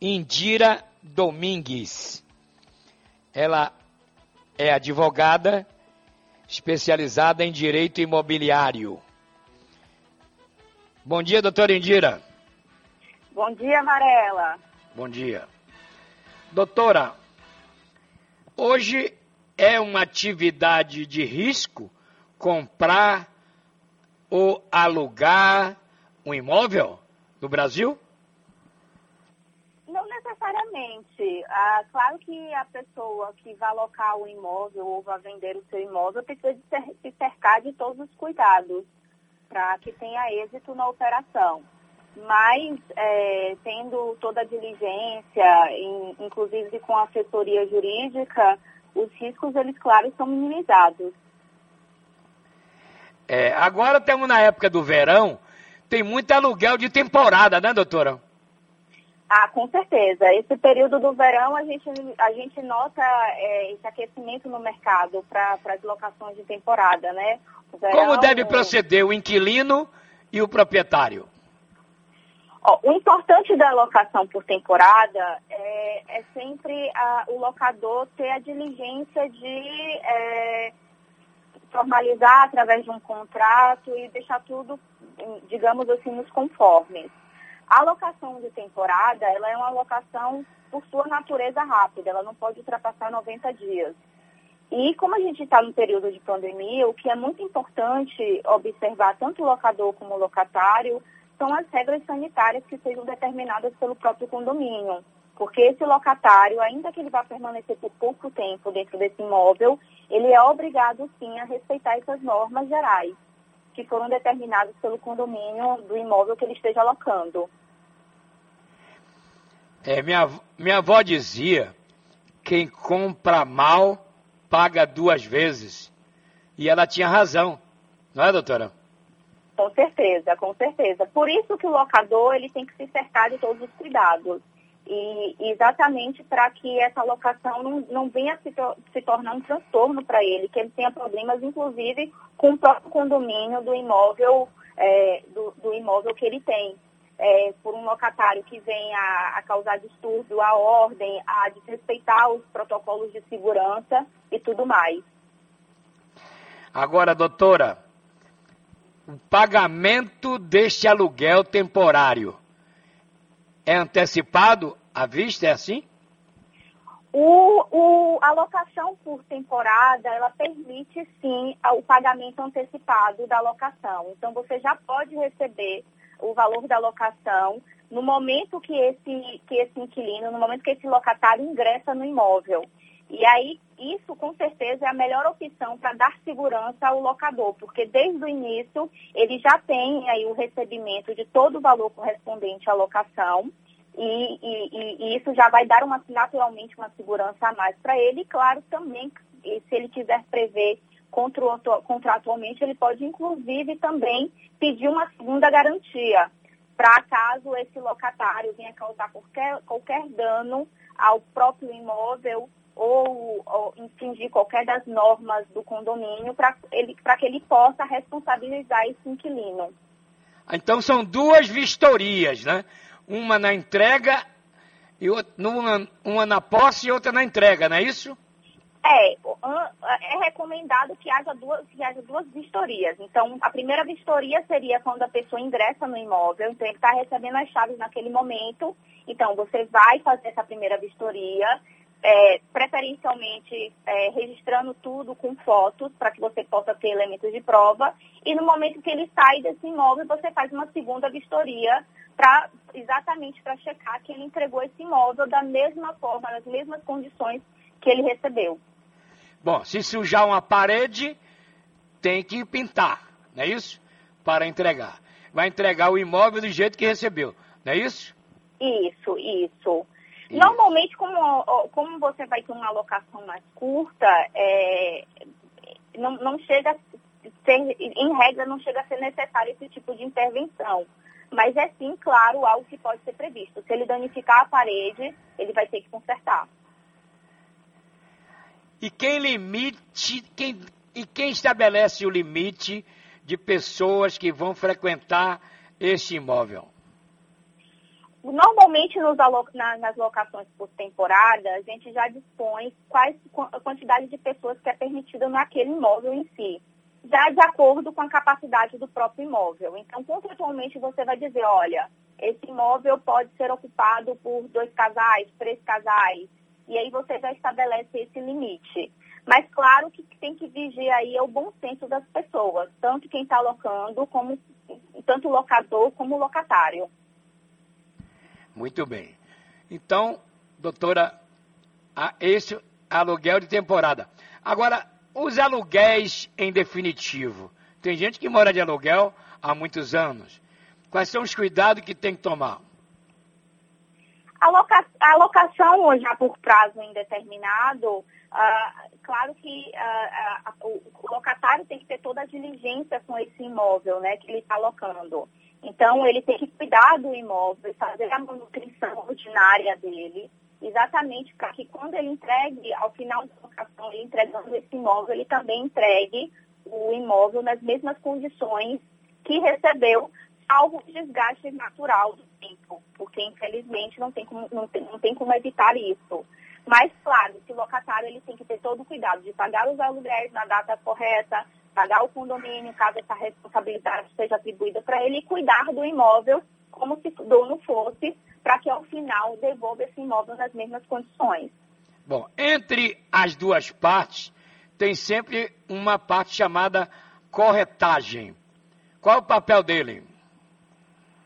Indira Domingues. Ela é advogada especializada em direito imobiliário. Bom dia, doutora Indira. Bom dia, Varela. Bom dia. Doutora, hoje é uma atividade de risco comprar ou alugar um imóvel no Brasil? Necessariamente. Ah, claro que a pessoa que vai alocar o imóvel ou vai vender o seu imóvel precisa se cercar de todos os cuidados para que tenha êxito na operação. Mas, é, tendo toda a diligência, in, inclusive com a assessoria jurídica, os riscos, eles, claro, são minimizados. É, agora estamos na época do verão, tem muito aluguel de temporada, né, doutora? Ah, com certeza. Esse período do verão a gente, a gente nota é, esse aquecimento no mercado para as locações de temporada, né? Verão, Como deve proceder o inquilino e o proprietário? Ó, o importante da locação por temporada é, é sempre a, o locador ter a diligência de é, formalizar através de um contrato e deixar tudo, digamos assim, nos conformes. A alocação de temporada, ela é uma alocação por sua natureza rápida, ela não pode ultrapassar 90 dias. E como a gente está no período de pandemia, o que é muito importante observar tanto o locador como o locatário são as regras sanitárias que sejam determinadas pelo próprio condomínio. Porque esse locatário, ainda que ele vá permanecer por pouco tempo dentro desse imóvel, ele é obrigado sim a respeitar essas normas gerais que foram determinadas pelo condomínio do imóvel que ele esteja alocando. É, minha, minha avó dizia, quem compra mal paga duas vezes. E ela tinha razão, não é, doutora? Com certeza, com certeza. Por isso que o locador ele tem que se cercar de todos os cuidados. E exatamente para que essa locação não, não venha se, to se tornar um transtorno para ele, que ele tenha problemas, inclusive, com o próprio condomínio do imóvel, é, do, do, imóvel que ele tem. É, por um locatário que venha a, a causar distúrbio à ordem, a desrespeitar os protocolos de segurança e tudo mais. Agora, doutora, o pagamento deste aluguel temporário é antecipado à vista, é assim? O, o, a locação por temporada, ela permite sim o pagamento antecipado da locação. Então, você já pode receber o valor da locação no momento que esse, que esse inquilino, no momento que esse locatário ingressa no imóvel. E aí, isso com certeza é a melhor opção para dar segurança ao locador, porque desde o início ele já tem aí o recebimento de todo o valor correspondente à locação. E, e, e isso já vai dar uma, naturalmente uma segurança a mais para ele. E, claro, também, se ele quiser prever contratualmente, ele pode, inclusive, também pedir uma segunda garantia, para caso esse locatário venha causar qualquer, qualquer dano ao próprio imóvel ou, ou infringir qualquer das normas do condomínio para ele, que ele possa responsabilizar esse inquilino. Então são duas vistorias, né? Uma na entrega e outra, uma, uma na posse e outra na entrega, não é isso? É, é recomendado que haja duas, que haja duas vistorias. Então, a primeira vistoria seria quando a pessoa ingressa no imóvel, então ele está recebendo as chaves naquele momento. Então, você vai fazer essa primeira vistoria, é, preferencialmente é, registrando tudo com fotos para que você possa ter elementos de prova. E no momento que ele sai desse imóvel, você faz uma segunda vistoria para exatamente para checar que ele entregou esse imóvel da mesma forma, nas mesmas condições que ele recebeu. Bom, se sujar uma parede, tem que pintar, não é isso? Para entregar. Vai entregar o imóvel do jeito que recebeu, não é isso? Isso, isso. Normalmente, como, como você vai ter uma alocação mais curta, é, não, não chega a ser, em regra, não chega a ser necessário esse tipo de intervenção. Mas é sim, claro, algo que pode ser previsto. Se ele danificar a parede, ele vai ter que consertar. E quem limite, quem, e quem estabelece o limite de pessoas que vão frequentar este imóvel? Normalmente na, nas locações por temporada, a gente já dispõe quais a quantidade de pessoas que é permitida naquele imóvel em si, já de acordo com a capacidade do próprio imóvel. Então, contratualmente, você vai dizer, olha, esse imóvel pode ser ocupado por dois casais, três casais, e aí você já estabelece esse limite. Mas claro que tem que vigiar aí o bom senso das pessoas, tanto quem está locando, como tanto o locador como o locatário. Muito bem. Então, doutora, esse aluguel de temporada. Agora, os aluguéis em definitivo. Tem gente que mora de aluguel há muitos anos. Quais são os cuidados que tem que tomar? A, loca a locação já por prazo indeterminado, uh, claro que uh, uh, o locatário tem que ter toda a diligência com esse imóvel né, que ele está alocando. Então, ele tem que cuidar do imóvel, fazer a manutenção ordinária dele, exatamente para que quando ele entregue, ao final da locação, ele entregando esse imóvel, ele também entregue o imóvel nas mesmas condições que recebeu, salvo o desgaste natural do tempo, porque infelizmente não tem como, não tem, não tem como evitar isso. Mas, claro, esse locatário ele tem que ter todo o cuidado de pagar os aluguéis na data correta, pagar o condomínio, caso essa responsabilidade seja atribuída para ele, e cuidar do imóvel como se o dono fosse, para que ao final devolva esse imóvel nas mesmas condições. Bom, entre as duas partes, tem sempre uma parte chamada corretagem. Qual é o papel dele?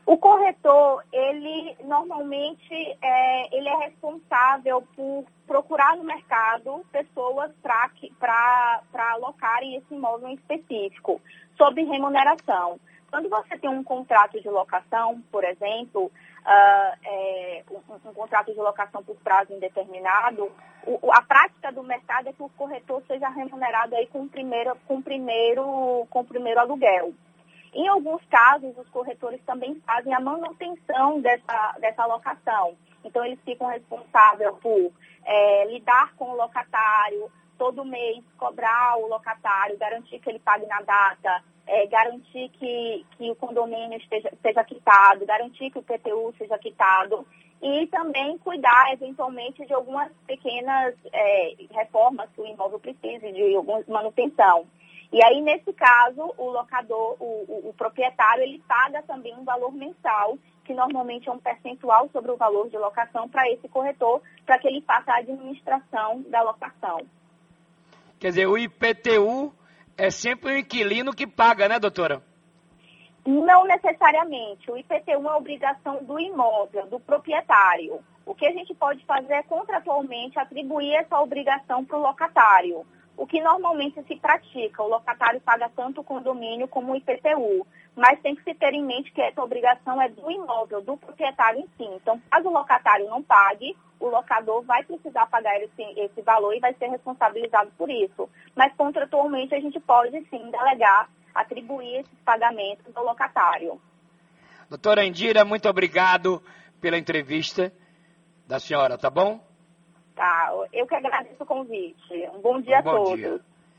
O corretor, ele normalmente é, ele é responsável por procurar no mercado pessoas para alocarem esse imóvel em específico, sob remuneração. Quando você tem um contrato de locação, por exemplo, uh, é, um, um, contrato de locação por prazo indeterminado, o, a prática do mercado é que o corretor seja remunerado aí com o primeiro, com primeiro, com primeiro aluguel. Em alguns casos, os corretores também fazem a manutenção dessa, dessa alocação. Então, eles ficam responsáveis por é, lidar com o locatário, todo mês cobrar o locatário, garantir que ele pague na data, é, garantir que, que o condomínio esteja, seja quitado, garantir que o PTU seja quitado e também cuidar, eventualmente, de algumas pequenas é, reformas que o imóvel precise, de alguma manutenção. E aí, nesse caso, o locador, o, o, o proprietário, ele paga também um valor mensal que normalmente é um percentual sobre o valor de locação para esse corretor, para que ele faça a administração da locação. Quer dizer, o IPTU é sempre o inquilino que paga, né, doutora? Não necessariamente. O IPTU é uma obrigação do imóvel, do proprietário. O que a gente pode fazer é contratualmente atribuir essa obrigação para o locatário o que normalmente se pratica. O locatário paga tanto o condomínio como o IPTU, mas tem que se ter em mente que essa obrigação é do imóvel, do proprietário em si. Então, caso o locatário não pague, o locador vai precisar pagar esse, esse valor e vai ser responsabilizado por isso. Mas, contratualmente, a gente pode sim delegar, atribuir esses pagamentos ao locatário. Doutora Indira, muito obrigado pela entrevista da senhora, tá bom? Tá, eu que agradeço o convite. Um bom dia um bom a todos. Dia.